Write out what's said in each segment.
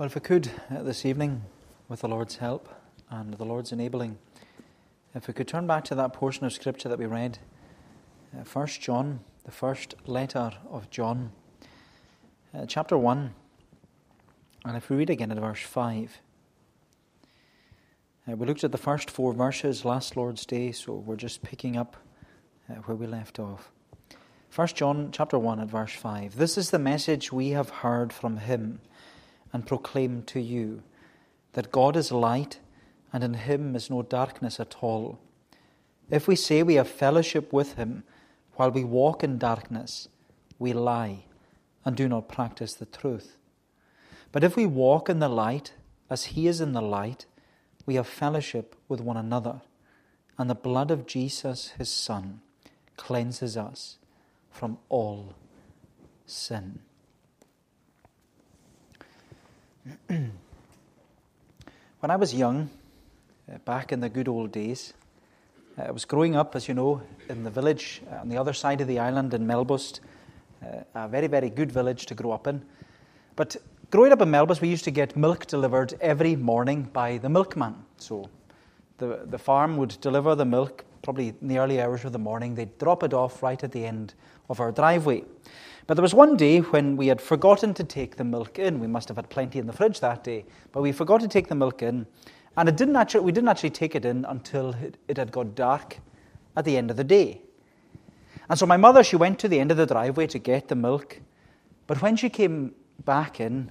Well, if we could uh, this evening, with the Lord's help and the Lord's enabling, if we could turn back to that portion of Scripture that we read, uh, First John, the first letter of John, uh, chapter 1, and if we read again at verse 5. Uh, we looked at the first four verses last Lord's Day, so we're just picking up uh, where we left off. First John chapter 1 at verse 5. This is the message we have heard from him and proclaim to you that God is light and in him is no darkness at all. If we say we have fellowship with him while we walk in darkness, we lie and do not practice the truth. But if we walk in the light as he is in the light, we have fellowship with one another, and the blood of Jesus, his Son, cleanses us from all sin. When I was young, uh, back in the good old days, uh, I was growing up, as you know, in the village uh, on the other side of the island in uh, a very, very good village to grow up in. But growing up in Melbourne, we used to get milk delivered every morning by the milkman. So the, the farm would deliver the milk probably in the early hours of the morning. They'd drop it off right at the end of our driveway. But there was one day when we had forgotten to take the milk in. We must have had plenty in the fridge that day, but we forgot to take the milk in. And it didn't actually, we didn't actually take it in until it, it had got dark at the end of the day. And so my mother, she went to the end of the driveway to get the milk. But when she came back in,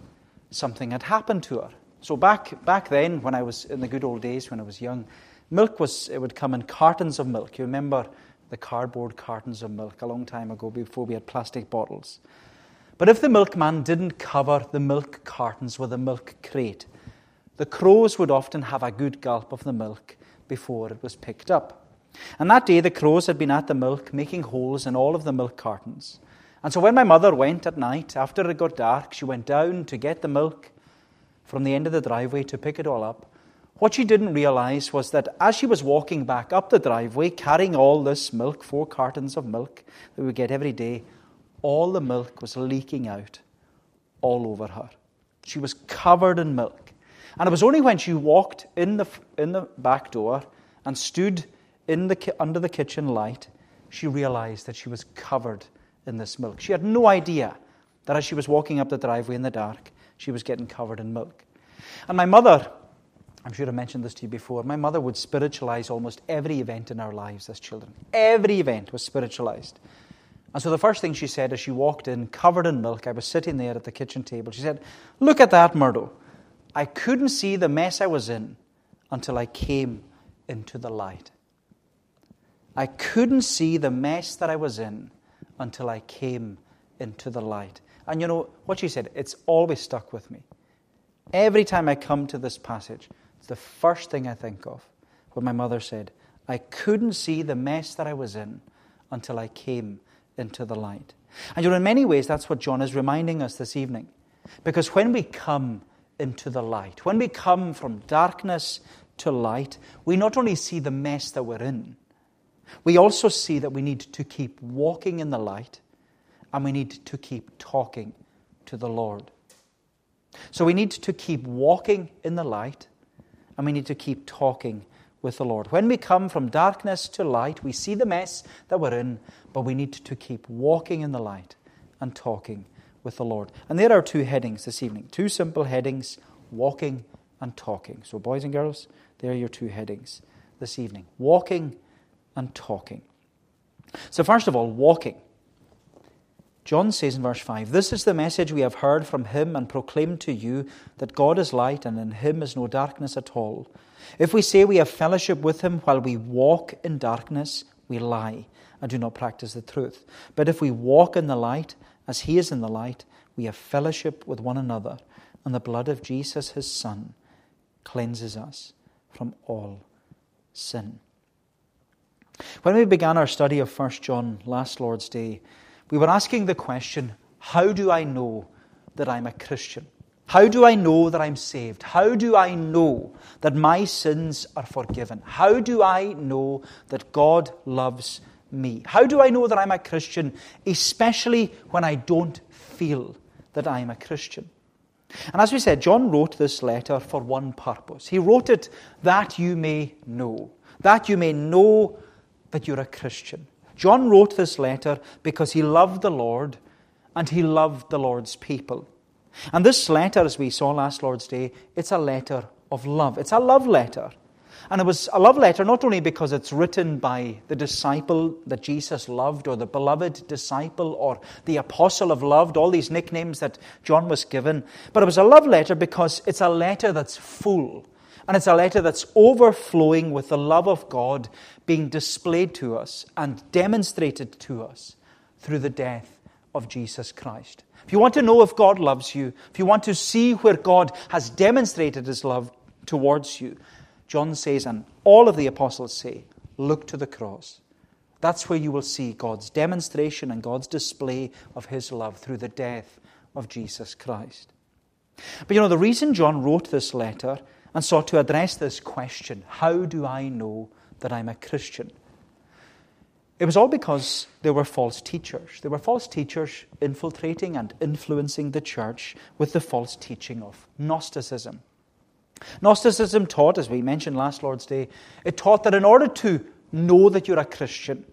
something had happened to her. So back, back then, when I was in the good old days, when I was young, milk was, it would come in cartons of milk. You remember the cardboard cartons of milk a long time ago before we had plastic bottles. But if the milkman didn't cover the milk cartons with a milk crate, the crows would often have a good gulp of the milk before it was picked up. And that day the crows had been at the milk, making holes in all of the milk cartons. And so when my mother went at night, after it got dark, she went down to get the milk from the end of the driveway to pick it all up. What she didn't realize was that as she was walking back up the driveway, carrying all this milk, four cartons of milk that we get every day, all the milk was leaking out all over her. She was covered in milk. And it was only when she walked in the, in the back door and stood in the, under the kitchen light, she realized that she was covered in this milk. She had no idea that as she was walking up the driveway in the dark, she was getting covered in milk. And my mother I'm sure I mentioned this to you before. My mother would spiritualize almost every event in our lives as children. Every event was spiritualized. And so the first thing she said as she walked in, covered in milk, I was sitting there at the kitchen table. She said, Look at that, Murdo. I couldn't see the mess I was in until I came into the light. I couldn't see the mess that I was in until I came into the light. And you know what she said? It's always stuck with me. Every time I come to this passage, the first thing I think of when my mother said, I couldn't see the mess that I was in until I came into the light. And you know, in many ways, that's what John is reminding us this evening. Because when we come into the light, when we come from darkness to light, we not only see the mess that we're in, we also see that we need to keep walking in the light and we need to keep talking to the Lord. So we need to keep walking in the light and we need to keep talking with the Lord. When we come from darkness to light, we see the mess that we're in, but we need to keep walking in the light and talking with the Lord. And there are two headings this evening two simple headings walking and talking. So, boys and girls, there are your two headings this evening walking and talking. So, first of all, walking. John says in verse 5 This is the message we have heard from him and proclaimed to you that God is light and in him is no darkness at all. If we say we have fellowship with him while we walk in darkness, we lie and do not practice the truth. But if we walk in the light, as he is in the light, we have fellowship with one another, and the blood of Jesus, his Son, cleanses us from all sin. When we began our study of 1 John last Lord's Day, we were asking the question how do I know that I'm a Christian? How do I know that I'm saved? How do I know that my sins are forgiven? How do I know that God loves me? How do I know that I'm a Christian, especially when I don't feel that I'm a Christian? And as we said, John wrote this letter for one purpose. He wrote it that you may know, that you may know that you're a Christian. John wrote this letter because he loved the Lord and he loved the Lord's people. And this letter, as we saw last Lord's Day, it's a letter of love. It's a love letter. And it was a love letter not only because it's written by the disciple that Jesus loved, or the beloved disciple, or the apostle of loved, all these nicknames that John was given, but it was a love letter because it's a letter that's full. And it's a letter that's overflowing with the love of God being displayed to us and demonstrated to us through the death of Jesus Christ. If you want to know if God loves you, if you want to see where God has demonstrated his love towards you, John says, and all of the apostles say, look to the cross. That's where you will see God's demonstration and God's display of his love through the death of Jesus Christ. But you know, the reason John wrote this letter and sought to address this question how do I know that I'm a Christian? It was all because there were false teachers. There were false teachers infiltrating and influencing the church with the false teaching of Gnosticism. Gnosticism taught, as we mentioned last Lord's Day, it taught that in order to know that you're a Christian,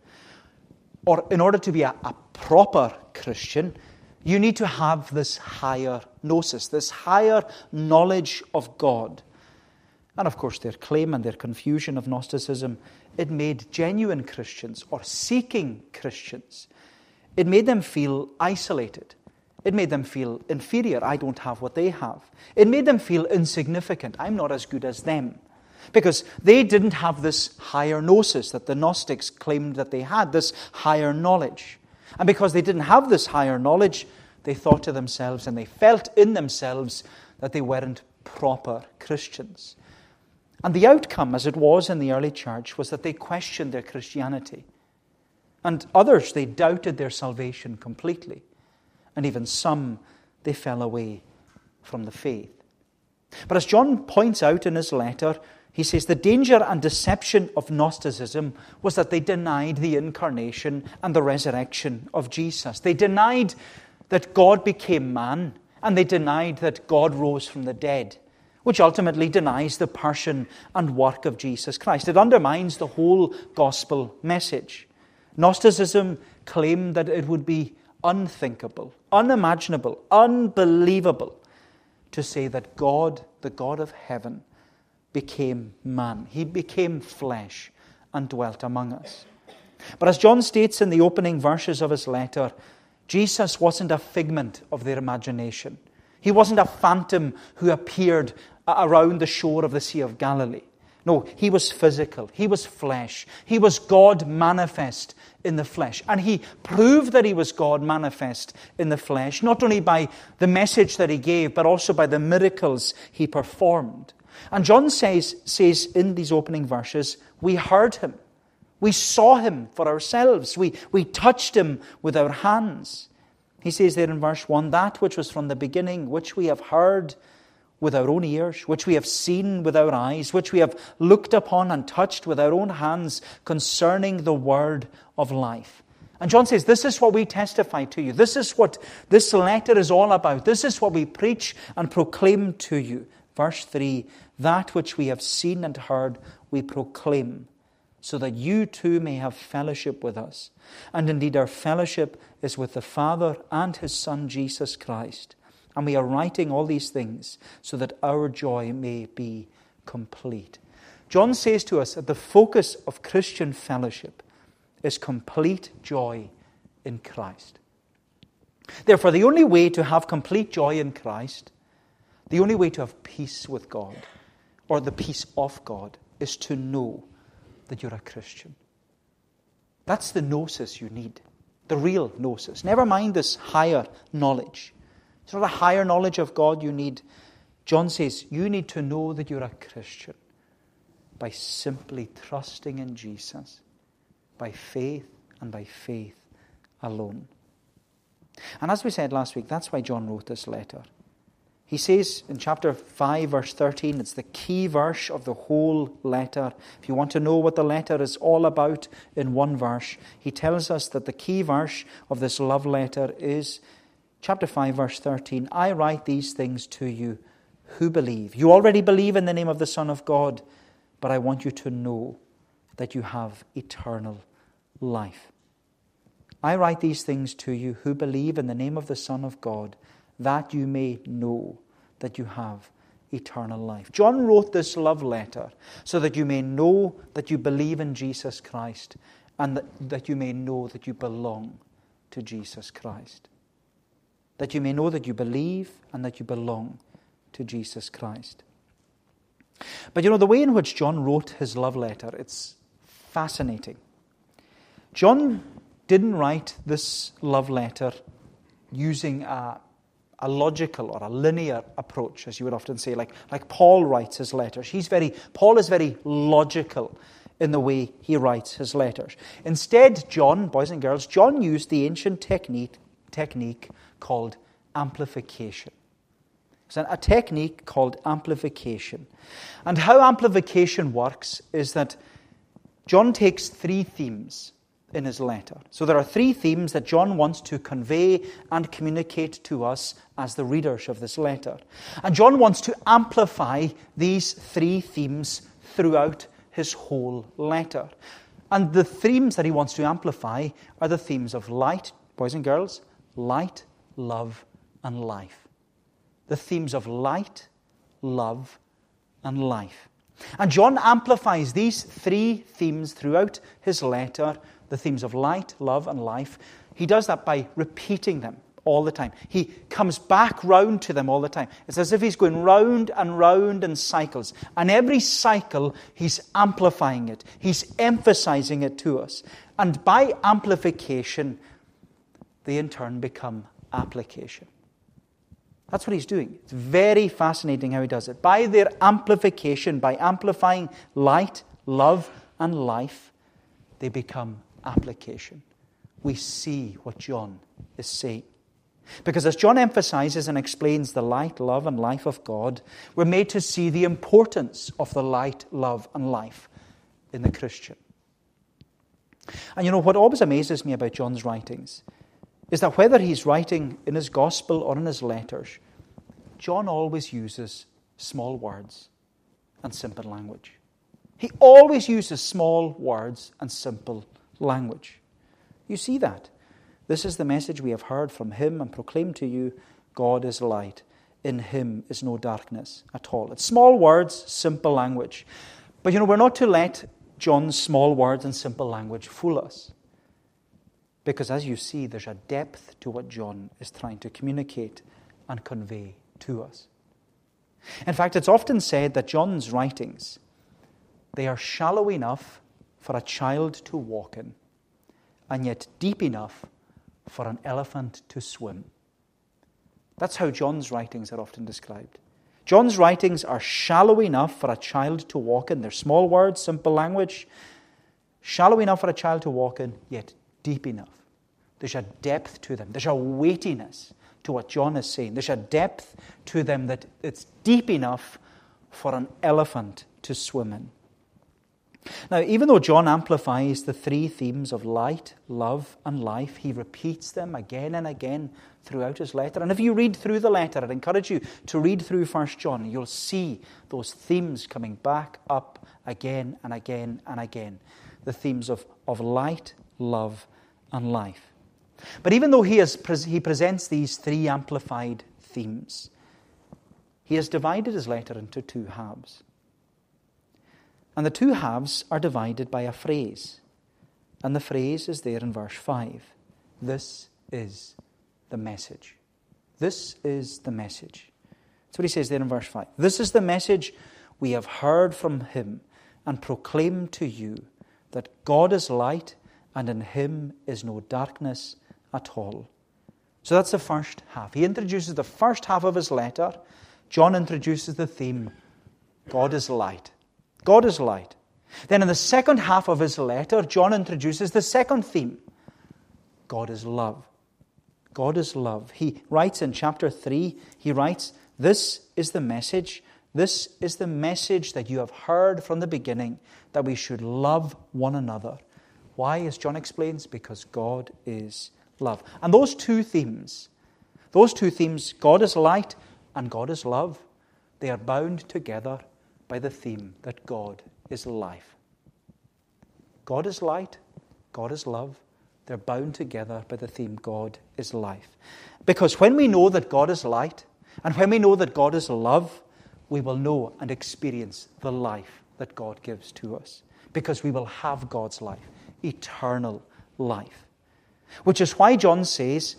or in order to be a, a proper Christian, you need to have this higher gnosis, this higher knowledge of God. And of course, their claim and their confusion of Gnosticism, it made genuine Christians or seeking Christians, it made them feel isolated. It made them feel inferior. I don't have what they have. It made them feel insignificant. I'm not as good as them. Because they didn't have this higher gnosis that the Gnostics claimed that they had, this higher knowledge. And because they didn't have this higher knowledge, they thought to themselves and they felt in themselves that they weren't proper Christians. And the outcome, as it was in the early church, was that they questioned their Christianity. And others, they doubted their salvation completely and even some, they fell away from the faith. But as John points out in his letter, he says the danger and deception of Gnosticism was that they denied the incarnation and the resurrection of Jesus. They denied that God became man, and they denied that God rose from the dead, which ultimately denies the person and work of Jesus Christ. It undermines the whole gospel message. Gnosticism claimed that it would be unthinkable, unimaginable, unbelievable to say that God, the God of heaven, became man. He became flesh and dwelt among us. But as John states in the opening verses of his letter, Jesus wasn't a figment of their imagination. He wasn't a phantom who appeared around the shore of the Sea of Galilee. No, he was physical. He was flesh. He was God manifest in the flesh. And he proved that he was God manifest in the flesh, not only by the message that he gave, but also by the miracles he performed. And John says, says in these opening verses, we heard him. We saw him for ourselves. We, we touched him with our hands. He says there in verse 1 that which was from the beginning, which we have heard with our own ears, which we have seen with our eyes, which we have looked upon and touched with our own hands concerning the word of life. And John says, This is what we testify to you. This is what this letter is all about. This is what we preach and proclaim to you. Verse 3 That which we have seen and heard, we proclaim, so that you too may have fellowship with us. And indeed, our fellowship is with the Father and his Son, Jesus Christ. And we are writing all these things so that our joy may be complete. John says to us that the focus of Christian fellowship is complete joy in Christ. Therefore, the only way to have complete joy in Christ, the only way to have peace with God, or the peace of God, is to know that you're a Christian. That's the gnosis you need, the real gnosis. Never mind this higher knowledge. It's not a higher knowledge of God you need. John says you need to know that you're a Christian by simply trusting in Jesus, by faith and by faith alone. And as we said last week, that's why John wrote this letter. He says in chapter 5, verse 13, it's the key verse of the whole letter. If you want to know what the letter is all about in one verse, he tells us that the key verse of this love letter is Chapter 5, verse 13 I write these things to you who believe. You already believe in the name of the Son of God, but I want you to know that you have eternal life. I write these things to you who believe in the name of the Son of God, that you may know that you have eternal life. John wrote this love letter so that you may know that you believe in Jesus Christ and that, that you may know that you belong to Jesus Christ. That you may know that you believe and that you belong to Jesus Christ. But you know, the way in which John wrote his love letter, it's fascinating. John didn't write this love letter using a, a logical or a linear approach, as you would often say, like, like Paul writes his letters. He's very, Paul is very logical in the way he writes his letters. Instead, John, boys and girls, John used the ancient technique, technique called amplification. It's a technique called amplification. And how amplification works is that John takes three themes in his letter. So there are three themes that John wants to convey and communicate to us as the readers of this letter. And John wants to amplify these three themes throughout his whole letter. And the themes that he wants to amplify are the themes of light, boys and girls, light, love, and life. The themes of light, love, and life. And John amplifies these three themes throughout his letter the themes of light, love, and life. He does that by repeating them all the time. He comes back round to them all the time. It's as if he's going round and round in cycles. And every cycle, he's amplifying it, he's emphasizing it to us. And by amplification, they in turn become application. That's what he's doing. It's very fascinating how he does it. By their amplification, by amplifying light, love, and life, they become application. We see what John is saying. Because as John emphasizes and explains the light, love, and life of God, we're made to see the importance of the light, love, and life in the Christian. And you know, what always amazes me about John's writings is that whether he's writing in his gospel or in his letters, John always uses small words and simple language. He always uses small words and simple language. You see that. This is the message we have heard from him and proclaimed to you God is light. In him is no darkness at all. It's small words, simple language. But you know, we're not to let John's small words and simple language fool us. Because as you see, there's a depth to what John is trying to communicate and convey to us. In fact, it's often said that John's writings, they are shallow enough for a child to walk in, and yet deep enough for an elephant to swim. That's how John's writings are often described. John's writings are shallow enough for a child to walk in. They're small words, simple language. Shallow enough for a child to walk in, yet deep enough. There's a depth to them, there's a weightiness to what John is saying. There's a depth to them that it's deep enough for an elephant to swim in. Now, even though John amplifies the three themes of light, love, and life, he repeats them again and again throughout his letter. And if you read through the letter, I'd encourage you to read through 1 John. You'll see those themes coming back up again and again and again. The themes of, of light, love, and life. But even though he, has, he presents these three amplified themes, he has divided his letter into two halves. And the two halves are divided by a phrase. And the phrase is there in verse 5. This is the message. This is the message. That's what he says there in verse 5. This is the message we have heard from him and proclaimed to you that God is light and in him is no darkness at all. So that's the first half. He introduces the first half of his letter. John introduces the theme God is light. God is light. Then in the second half of his letter, John introduces the second theme God is love. God is love. He writes in chapter 3, he writes, This is the message. This is the message that you have heard from the beginning that we should love one another. Why, as John explains? Because God is love. And those two themes, Those two themes, God is light and God is love, they are bound together by the theme that God is life. God is light, God is love. They're bound together by the theme God is life. Because when we know that God is light, and when we know that God is love, we will know and experience the life that God gives to us. Because we will have God's life, eternal life. Which is why John says,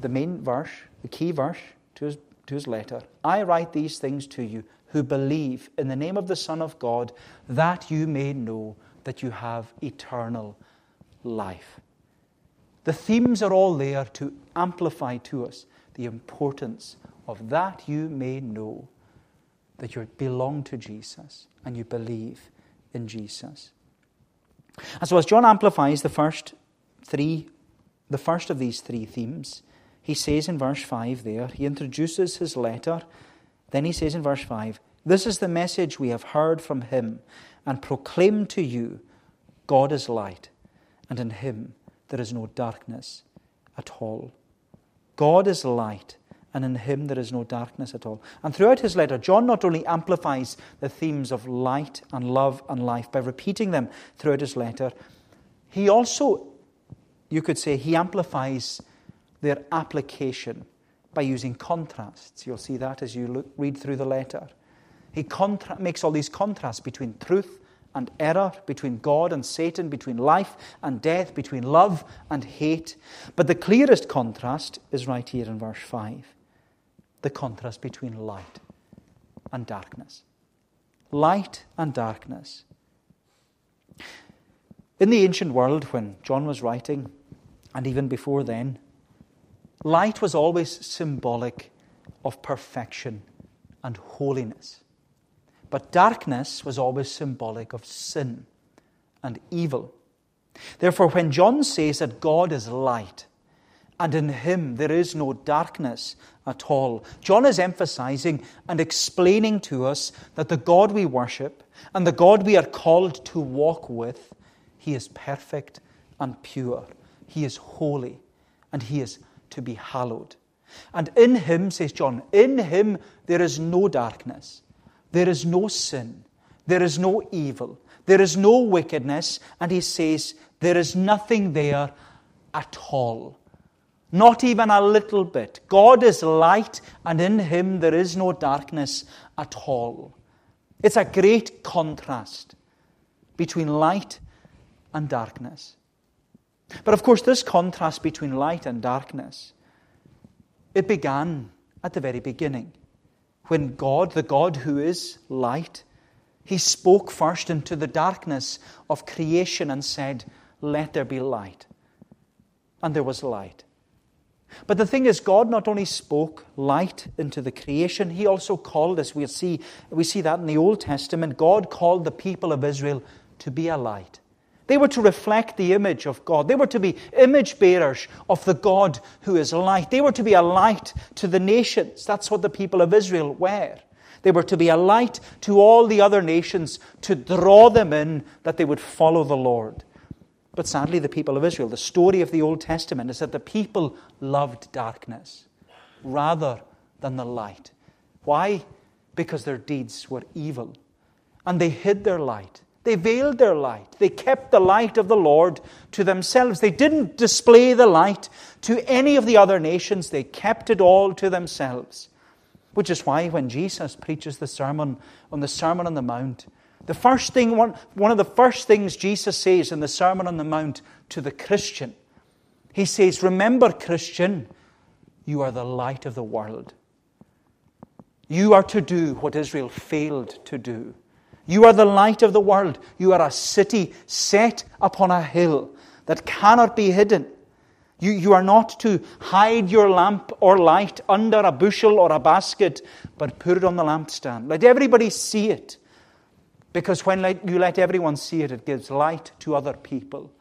the main verse, the key verse to his, to his letter I write these things to you who believe in the name of the Son of God, that you may know that you have eternal life. The themes are all there to amplify to us the importance of that you may know that you belong to Jesus and you believe in Jesus. And so, as John amplifies the first three, the first of these three themes, he says in verse 5 there, he introduces his letter. Then he says in verse 5, This is the message we have heard from him and proclaimed to you God is light, and in him there is no darkness at all. God is light, and in him there is no darkness at all. And throughout his letter, John not only amplifies the themes of light and love and life by repeating them throughout his letter, he also, you could say, he amplifies their application by using contrasts. You'll see that as you look, read through the letter. He contra- makes all these contrasts between truth and error, between God and Satan, between life and death, between love and hate. But the clearest contrast is right here in verse 5 the contrast between light and darkness. Light and darkness. In the ancient world, when John was writing, and even before then, light was always symbolic of perfection and holiness. But darkness was always symbolic of sin and evil. Therefore, when John says that God is light and in him there is no darkness at all, John is emphasizing and explaining to us that the God we worship and the God we are called to walk with, he is perfect and pure. He is holy and he is to be hallowed. And in him, says John, in him there is no darkness. There is no sin. There is no evil. There is no wickedness. And he says, there is nothing there at all. Not even a little bit. God is light, and in him there is no darkness at all. It's a great contrast between light and darkness. But of course, this contrast between light and darkness, it began at the very beginning when God, the God who is light, he spoke first into the darkness of creation and said, Let there be light. And there was light. But the thing is, God not only spoke light into the creation, He also called us. We see, we see that in the Old Testament. God called the people of Israel to be a light. They were to reflect the image of God. They were to be image bearers of the God who is light. They were to be a light to the nations. That's what the people of Israel were. They were to be a light to all the other nations to draw them in that they would follow the Lord. But sadly, the people of Israel, the story of the Old Testament is that the people loved darkness rather than the light. Why? Because their deeds were evil. And they hid their light. They veiled their light. They kept the light of the Lord to themselves. They didn't display the light to any of the other nations. They kept it all to themselves. Which is why when Jesus preaches the sermon on the Sermon on the Mount, the first thing, one, one of the first things Jesus says in the Sermon on the Mount to the Christian, he says, Remember, Christian, you are the light of the world. You are to do what Israel failed to do. You are the light of the world. You are a city set upon a hill that cannot be hidden. You, you are not to hide your lamp or light under a bushel or a basket, but put it on the lampstand. Let everybody see it. Because when you let everyone see it, it gives light to other people.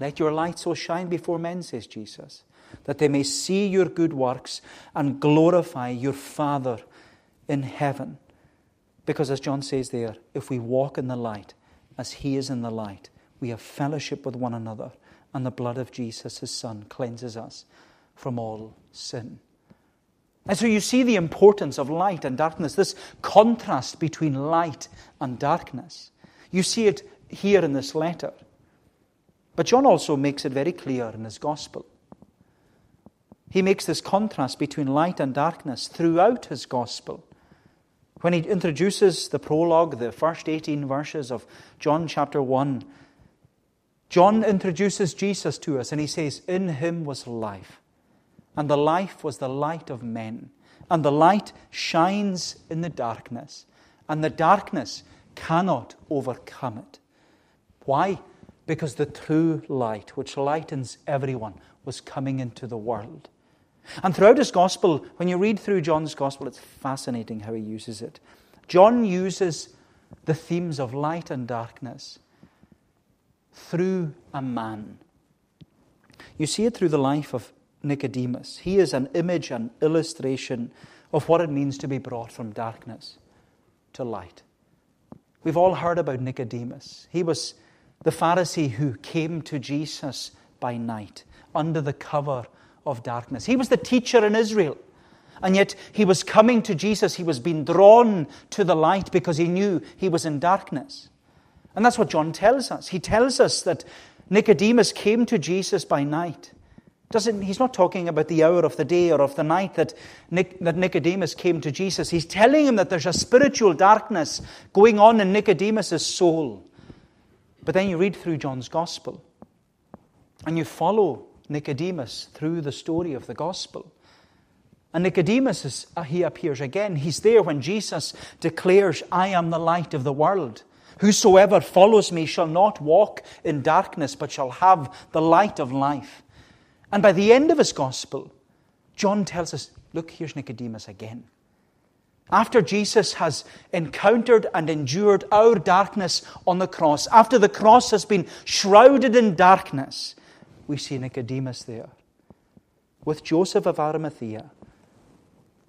Let your light so shine before men, says Jesus, that they may see your good works and glorify your Father in heaven. Because as John says there, if we walk in the light as he is in the light, we have fellowship with one another, and the blood of Jesus, his Son, cleanses us from all sin. And so you see the importance of light and darkness, this contrast between light and darkness. You see it here in this letter. But John also makes it very clear in his gospel. He makes this contrast between light and darkness throughout his gospel. When he introduces the prologue, the first 18 verses of John chapter 1, John introduces Jesus to us and he says, In him was life, and the life was the light of men. And the light shines in the darkness, and the darkness cannot overcome it. Why? Because the true light, which lightens everyone, was coming into the world. And throughout his gospel, when you read through John's gospel, it's fascinating how he uses it. John uses the themes of light and darkness through a man. You see it through the life of Nicodemus. He is an image, an illustration of what it means to be brought from darkness to light. We've all heard about Nicodemus. He was the Pharisee who came to Jesus by night under the cover of darkness. He was the teacher in Israel. And yet he was coming to Jesus. He was being drawn to the light because he knew he was in darkness. And that's what John tells us. He tells us that Nicodemus came to Jesus by night. Doesn't, he's not talking about the hour of the day or of the night that, Nic, that Nicodemus came to Jesus. He's telling him that there's a spiritual darkness going on in Nicodemus' soul. But then you read through John's gospel and you follow Nicodemus through the story of the gospel. And Nicodemus, is, uh, he appears again. He's there when Jesus declares, I am the light of the world. Whosoever follows me shall not walk in darkness, but shall have the light of life. And by the end of his gospel, John tells us look, here's Nicodemus again. After Jesus has encountered and endured our darkness on the cross, after the cross has been shrouded in darkness, we see Nicodemus there with Joseph of Arimathea,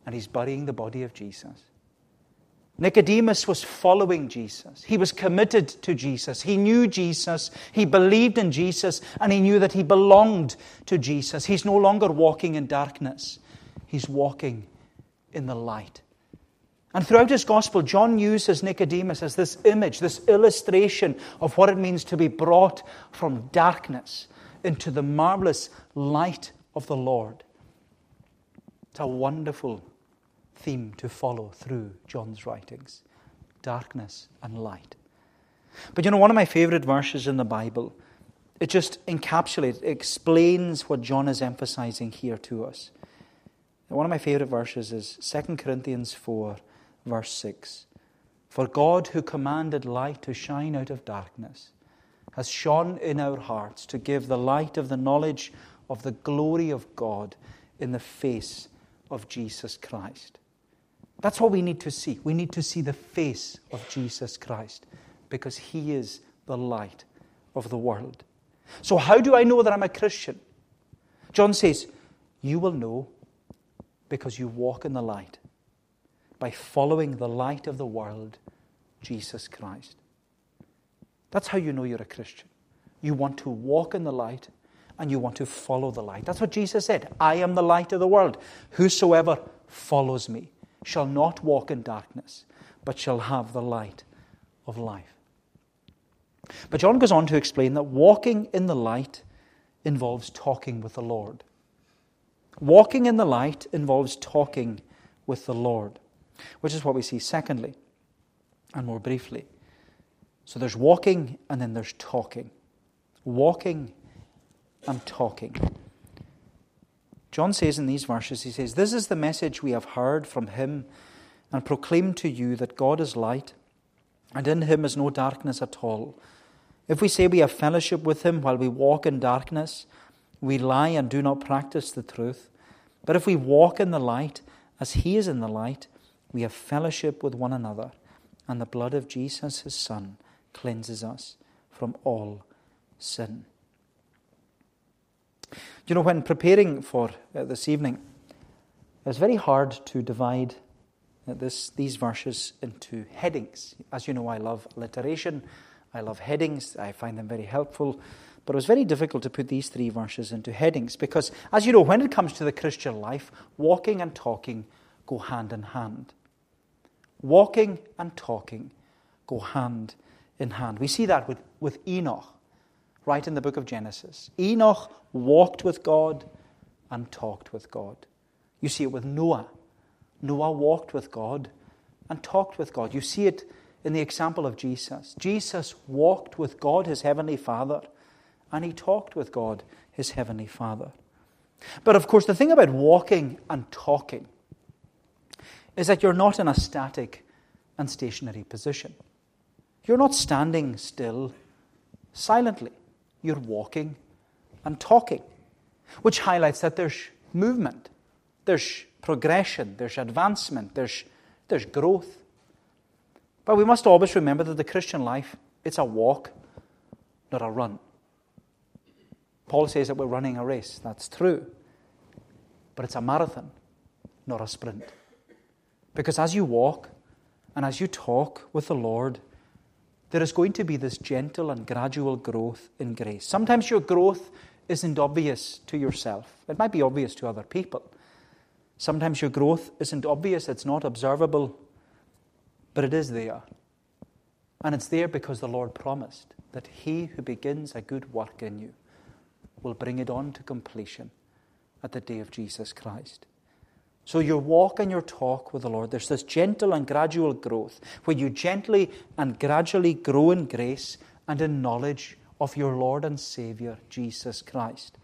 and he's burying the body of Jesus. Nicodemus was following Jesus. He was committed to Jesus. He knew Jesus. He believed in Jesus. And he knew that he belonged to Jesus. He's no longer walking in darkness, he's walking in the light. And throughout his gospel, John uses Nicodemus as this image, this illustration of what it means to be brought from darkness into the marvelous light of the Lord. It's a wonderful theme to follow through John's writings darkness and light. But you know, one of my favorite verses in the Bible, it just encapsulates, explains what John is emphasizing here to us. One of my favorite verses is 2 Corinthians 4, verse 6. For God, who commanded light to shine out of darkness, has shone in our hearts to give the light of the knowledge of the glory of God in the face of Jesus Christ. That's what we need to see. We need to see the face of Jesus Christ because he is the light of the world. So, how do I know that I'm a Christian? John says, You will know because you walk in the light by following the light of the world, Jesus Christ. That's how you know you're a Christian. You want to walk in the light and you want to follow the light. That's what Jesus said. I am the light of the world. Whosoever follows me shall not walk in darkness, but shall have the light of life. But John goes on to explain that walking in the light involves talking with the Lord. Walking in the light involves talking with the Lord, which is what we see secondly, and more briefly. So there's walking and then there's talking. Walking and talking. John says in these verses, he says, This is the message we have heard from him and proclaimed to you that God is light, and in him is no darkness at all. If we say we have fellowship with him while we walk in darkness, we lie and do not practice the truth. But if we walk in the light, as he is in the light, we have fellowship with one another, and the blood of Jesus, his Son, cleanses us from all sin. Do you know, when preparing for uh, this evening, it's very hard to divide uh, this, these verses into headings. As you know, I love alliteration, I love headings, I find them very helpful. But it was very difficult to put these three verses into headings because, as you know, when it comes to the Christian life, walking and talking go hand in hand. Walking and talking go hand in hand. We see that with, with Enoch, right in the book of Genesis. Enoch walked with God and talked with God. You see it with Noah. Noah walked with God and talked with God. You see it in the example of Jesus. Jesus walked with God, his heavenly Father, and he talked with God, his heavenly Father. But of course, the thing about walking and talking is that you're not in a static and stationary position. You're not standing still silently. You're walking and talking, which highlights that there's movement, there's progression, there's advancement, there's, there's growth. But we must always remember that the Christian life, it's a walk, not a run. Paul says that we're running a race. That's true. But it's a marathon, not a sprint. Because as you walk and as you talk with the Lord, there is going to be this gentle and gradual growth in grace. Sometimes your growth isn't obvious to yourself, it might be obvious to other people. Sometimes your growth isn't obvious, it's not observable, but it is there. And it's there because the Lord promised that He who begins a good work in you will bring it on to completion at the day of Jesus Christ. So, your walk and your talk with the Lord, there's this gentle and gradual growth where you gently and gradually grow in grace and in knowledge of your Lord and Savior, Jesus Christ.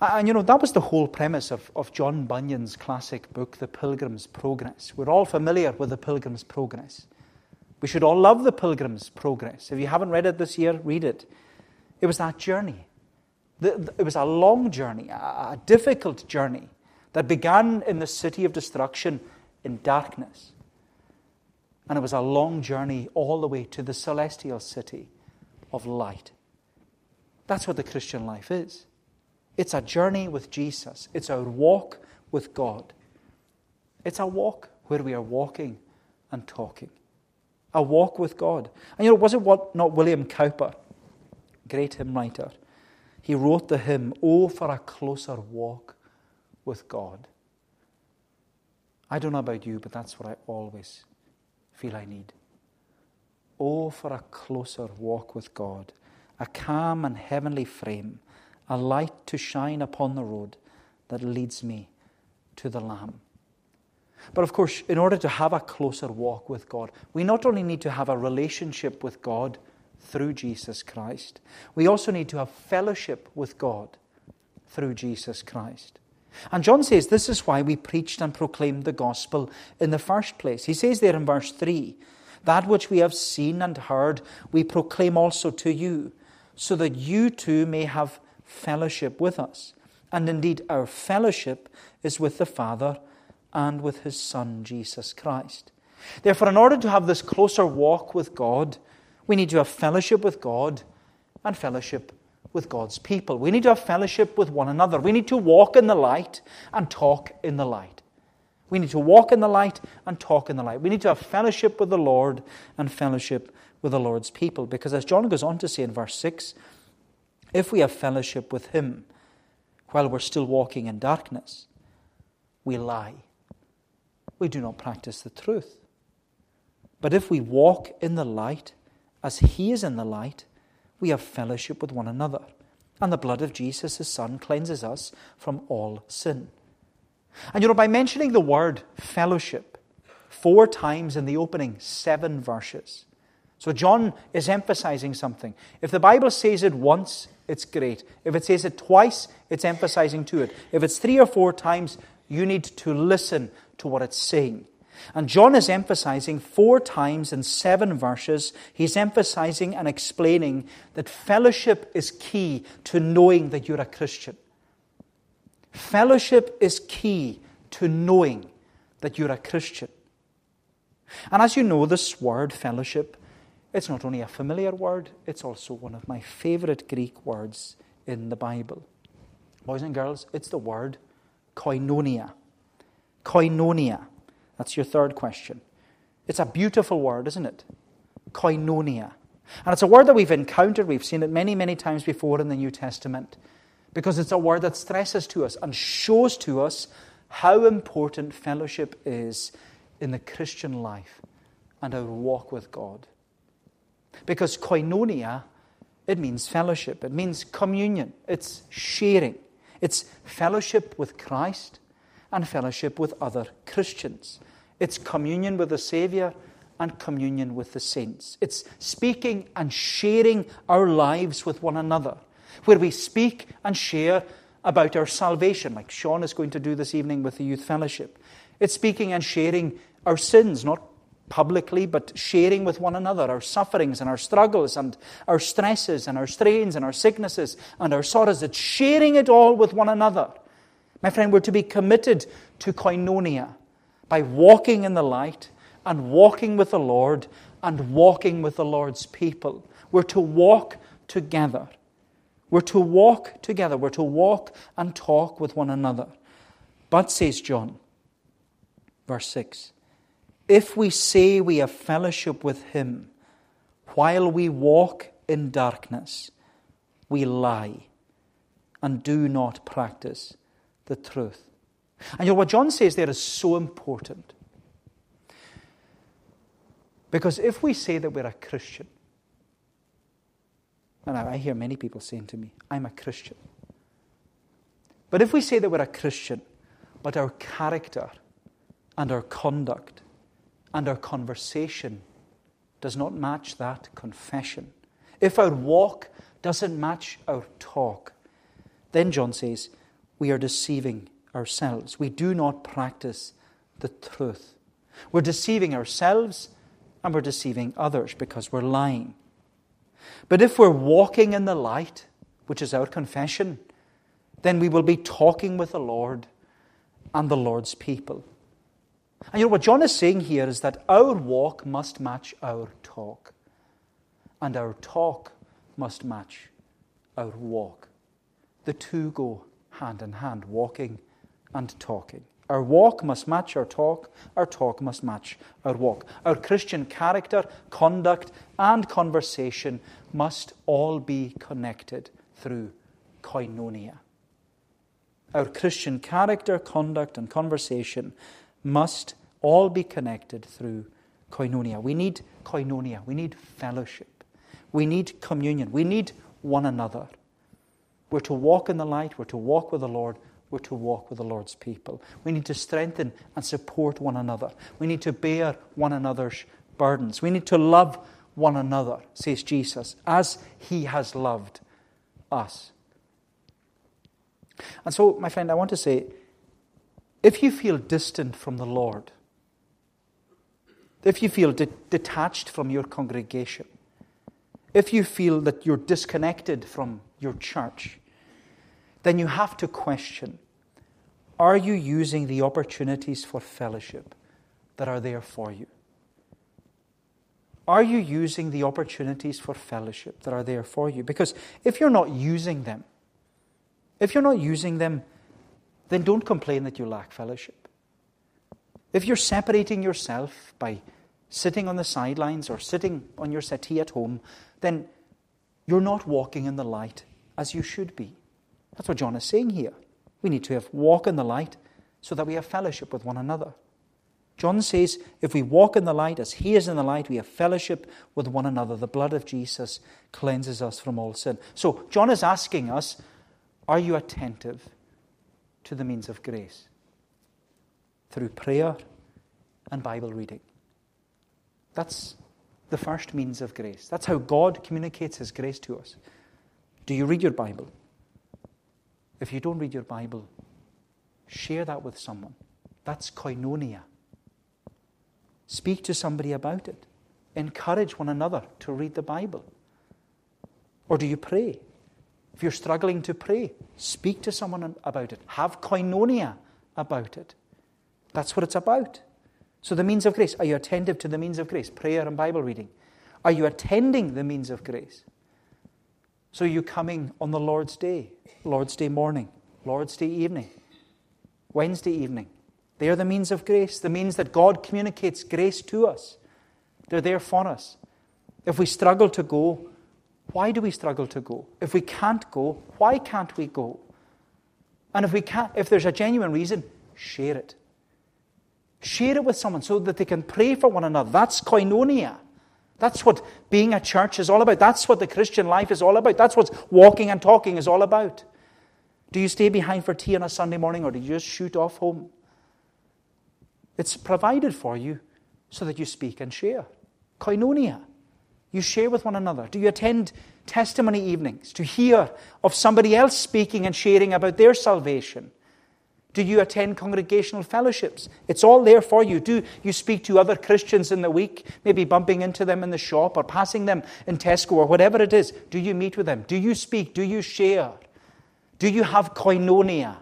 And you know, that was the whole premise of, of John Bunyan's classic book, The Pilgrim's Progress. We're all familiar with The Pilgrim's Progress. We should all love The Pilgrim's Progress. If you haven't read it this year, read it. It was that journey. It was a long journey, a difficult journey that began in the city of destruction in darkness. And it was a long journey all the way to the celestial city of light. That's what the Christian life is. It's a journey with Jesus, it's a walk with God. It's a walk where we are walking and talking. A walk with God. And you know, was it what not William Cowper, great hymn writer, he wrote the hymn, Oh, for a closer walk with God. I don't know about you, but that's what I always feel I need. Oh, for a closer walk with God, a calm and heavenly frame, a light to shine upon the road that leads me to the Lamb. But of course, in order to have a closer walk with God, we not only need to have a relationship with God through Jesus Christ, we also need to have fellowship with God through Jesus Christ. And John says this is why we preached and proclaimed the gospel in the first place. He says there in verse 3 That which we have seen and heard, we proclaim also to you, so that you too may have fellowship with us. And indeed, our fellowship is with the Father and with his Son, Jesus Christ. Therefore, in order to have this closer walk with God, we need to have fellowship with God and fellowship with God's people. We need to have fellowship with one another. We need to walk in the light and talk in the light. We need to walk in the light and talk in the light. We need to have fellowship with the Lord and fellowship with the Lord's people. Because as John goes on to say in verse 6, if we have fellowship with Him while we're still walking in darkness, we lie. We do not practice the truth. But if we walk in the light as He is in the light, we have fellowship with one another. And the blood of Jesus, his Son, cleanses us from all sin. And you know, by mentioning the word fellowship four times in the opening seven verses, so John is emphasizing something. If the Bible says it once, it's great. If it says it twice, it's emphasizing to it. If it's three or four times, you need to listen to what it's saying. And John is emphasizing four times in seven verses, he's emphasizing and explaining that fellowship is key to knowing that you're a Christian. Fellowship is key to knowing that you're a Christian. And as you know, this word, fellowship, it's not only a familiar word, it's also one of my favorite Greek words in the Bible. Boys and girls, it's the word koinonia. Koinonia. That's your third question. It's a beautiful word, isn't it? Koinonia. And it's a word that we've encountered, we've seen it many, many times before in the New Testament, because it's a word that stresses to us and shows to us how important fellowship is in the Christian life and our walk with God. Because koinonia, it means fellowship, it means communion, it's sharing, it's fellowship with Christ and fellowship with other Christians. It's communion with the Savior and communion with the saints. It's speaking and sharing our lives with one another, where we speak and share about our salvation, like Sean is going to do this evening with the youth fellowship. It's speaking and sharing our sins, not publicly, but sharing with one another our sufferings and our struggles and our stresses and our strains and our sicknesses and our sorrows. It's sharing it all with one another. My friend, we're to be committed to koinonia by walking in the light and walking with the Lord and walking with the Lord's people. We're to walk together. We're to walk together. We're to walk and talk with one another. But, says John, verse 6, if we say we have fellowship with him while we walk in darkness, we lie and do not practice the truth. And you know what John says there is so important. Because if we say that we're a Christian, and I hear many people saying to me, I'm a Christian. But if we say that we're a Christian, but our character and our conduct and our conversation does not match that confession, if our walk doesn't match our talk, then John says, we are deceiving ourselves. We do not practice the truth. We're deceiving ourselves and we're deceiving others because we're lying. But if we're walking in the light, which is our confession, then we will be talking with the Lord and the Lord's people. And you know what John is saying here is that our walk must match our talk, and our talk must match our walk. The two go hand in hand, walking and talking. Our walk must match our talk, our talk must match our walk. Our Christian character, conduct, and conversation must all be connected through koinonia. Our Christian character, conduct, and conversation must all be connected through koinonia. We need koinonia. We need fellowship. We need communion. We need one another. We're to walk in the light. We're to walk with the Lord we're to walk with the Lord's people. We need to strengthen and support one another. We need to bear one another's burdens. We need to love one another, says Jesus, as he has loved us. And so, my friend, I want to say if you feel distant from the Lord, if you feel de- detached from your congregation, if you feel that you're disconnected from your church, then you have to question are you using the opportunities for fellowship that are there for you? Are you using the opportunities for fellowship that are there for you? Because if you're not using them, if you're not using them, then don't complain that you lack fellowship. If you're separating yourself by sitting on the sidelines or sitting on your settee at home, then you're not walking in the light as you should be. That's what John is saying here. We need to have walk in the light so that we have fellowship with one another. John says, if we walk in the light as he is in the light, we have fellowship with one another. The blood of Jesus cleanses us from all sin. So, John is asking us, are you attentive to the means of grace? Through prayer and Bible reading. That's the first means of grace. That's how God communicates his grace to us. Do you read your Bible? If you don't read your Bible, share that with someone. That's koinonia. Speak to somebody about it. Encourage one another to read the Bible. Or do you pray? If you're struggling to pray, speak to someone about it. Have koinonia about it. That's what it's about. So, the means of grace. Are you attentive to the means of grace? Prayer and Bible reading. Are you attending the means of grace? So, are you coming on the Lord's Day? Lord's Day morning, Lord's Day evening, Wednesday evening. They are the means of grace, the means that God communicates grace to us. They're there for us. If we struggle to go, why do we struggle to go? If we can't go, why can't we go? And if we can't, if there's a genuine reason, share it. Share it with someone so that they can pray for one another. That's koinonia. That's what being a church is all about. That's what the Christian life is all about. That's what walking and talking is all about. Do you stay behind for tea on a Sunday morning or do you just shoot off home? It's provided for you so that you speak and share. Koinonia. You share with one another. Do you attend testimony evenings to hear of somebody else speaking and sharing about their salvation? Do you attend congregational fellowships? It's all there for you. Do you speak to other Christians in the week, maybe bumping into them in the shop or passing them in Tesco or whatever it is? Do you meet with them? Do you speak? Do you share? Do you have koinonia?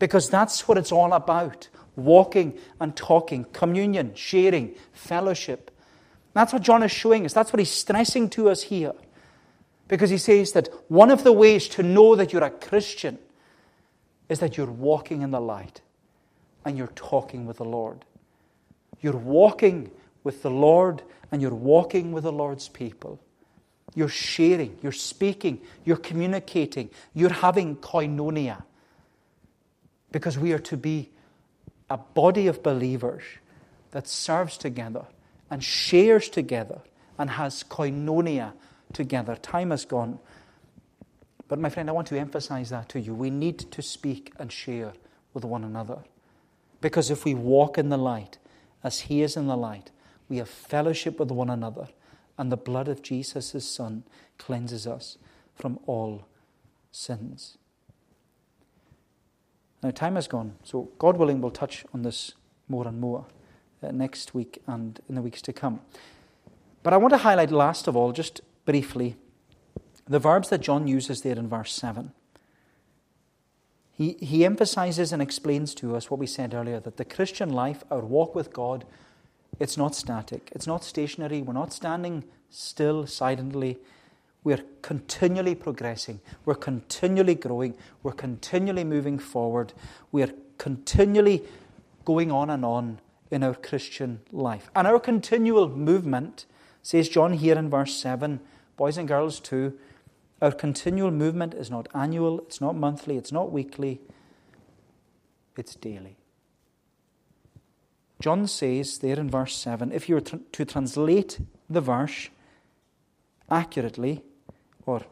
Because that's what it's all about walking and talking, communion, sharing, fellowship. That's what John is showing us. That's what he's stressing to us here. Because he says that one of the ways to know that you're a Christian is that you're walking in the light and you're talking with the Lord. You're walking with the Lord and you're walking with the Lord's people. You're sharing, you're speaking, you're communicating, you're having koinonia. Because we are to be a body of believers that serves together and shares together and has koinonia together. Time has gone. But, my friend, I want to emphasize that to you. We need to speak and share with one another. Because if we walk in the light, as He is in the light, we have fellowship with one another, and the blood of Jesus, His Son, cleanses us from all sins. Now, time has gone, so God willing, we'll touch on this more and more uh, next week and in the weeks to come. But I want to highlight, last of all, just briefly, the verbs that John uses there in verse 7. He, he emphasizes and explains to us what we said earlier that the Christian life, our walk with God, it's not static, it's not stationary, we're not standing still silently. We're continually progressing, we're continually growing, we're continually moving forward, we're continually going on and on in our Christian life. And our continual movement, says John here in verse 7, boys and girls too, our continual movement is not annual, it's not monthly, it's not weekly, it's daily. John says there in verse 7 if you were to translate the verse accurately, or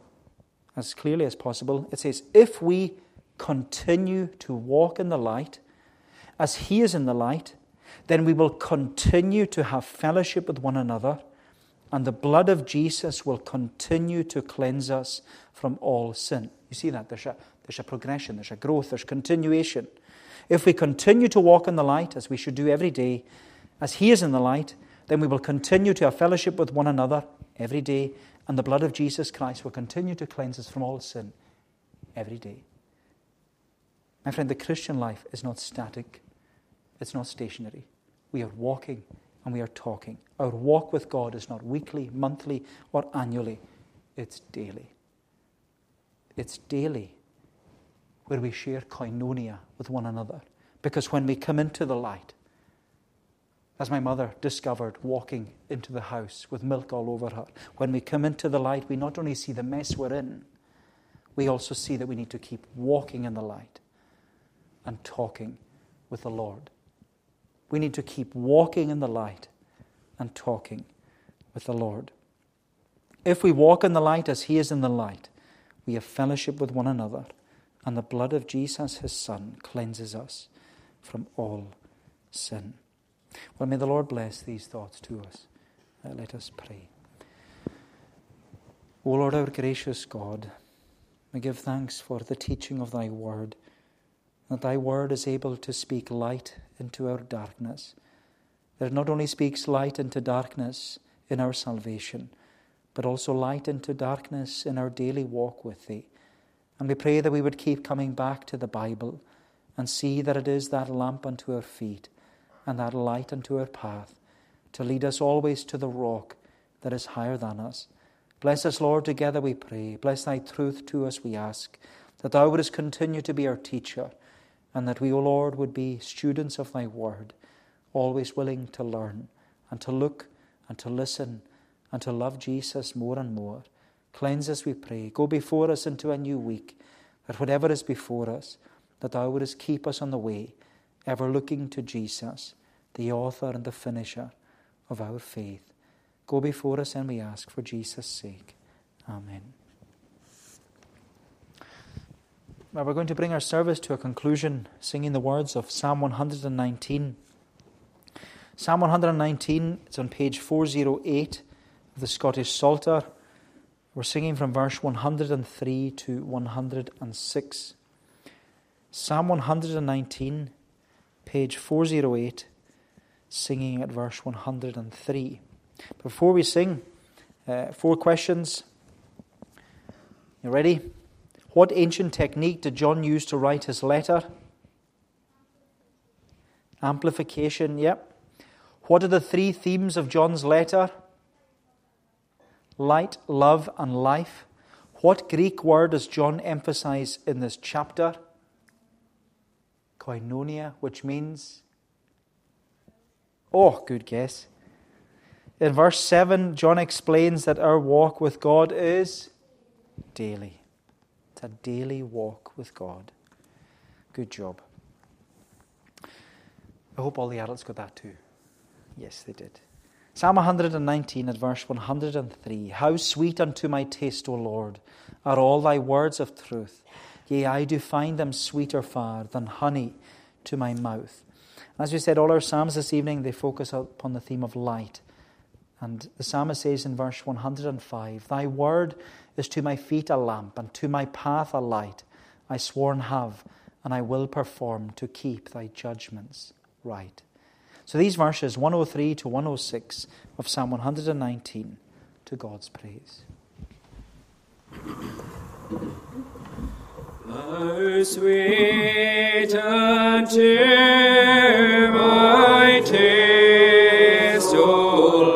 as clearly as possible, it says, If we continue to walk in the light, as He is in the light, then we will continue to have fellowship with one another and the blood of Jesus will continue to cleanse us from all sin. You see that? There's a, there's a progression, there's a growth, there's continuation. If we continue to walk in the light, as we should do every day, as He is in the light, then we will continue to have fellowship with one another every day, and the blood of Jesus Christ will continue to cleanse us from all sin every day. My friend, the Christian life is not static, it's not stationary. We are walking and we are talking. Our walk with God is not weekly, monthly, or annually, it's daily. It's daily where we share koinonia with one another. Because when we come into the light, as my mother discovered walking into the house with milk all over her, when we come into the light, we not only see the mess we're in, we also see that we need to keep walking in the light and talking with the Lord. We need to keep walking in the light and talking with the Lord. If we walk in the light as He is in the light, we have fellowship with one another, and the blood of Jesus, His Son, cleanses us from all sin. Well, may the Lord bless these thoughts to us. Uh, let us pray. O Lord, our gracious God, we give thanks for the teaching of Thy Word, that Thy Word is able to speak light into our darkness. That it not only speaks light into darkness in our salvation, but also light into darkness in our daily walk with Thee. And we pray that we would keep coming back to the Bible and see that it is that lamp unto our feet and that light unto our path to lead us always to the rock that is higher than us. Bless us, Lord, together we pray. Bless Thy truth to us, we ask, that Thou wouldst continue to be our teacher and that we, O Lord, would be students of thy word, always willing to learn and to look and to listen and to love Jesus more and more. Cleanse us, we pray. Go before us into a new week, that whatever is before us, that thou wouldest keep us on the way, ever looking to Jesus, the author and the finisher of our faith. Go before us, and we ask for Jesus' sake. Amen. Well, we're going to bring our service to a conclusion singing the words of Psalm 119. Psalm 119, it's on page 408 of the Scottish Psalter. We're singing from verse 103 to 106. Psalm 119, page 408, singing at verse 103. Before we sing, uh, four questions. You ready? What ancient technique did John use to write his letter? Amplification, yep. What are the three themes of John's letter? Light, love, and life. What Greek word does John emphasize in this chapter? Koinonia, which means. Oh, good guess. In verse 7, John explains that our walk with God is daily. It's a daily walk with God. Good job. I hope all the adults got that too. Yes, they did. Psalm 119 at verse 103 How sweet unto my taste, O Lord, are all thy words of truth. Yea, I do find them sweeter far than honey to my mouth. As we said, all our Psalms this evening, they focus upon the theme of light. And the psalmist says in verse 105 Thy word is to my feet a lamp, and to my path a light. I sworn have, and I will perform to keep thy judgments right. So these verses 103 to 106 of Psalm 119 to God's praise. How sweet unto my taste, O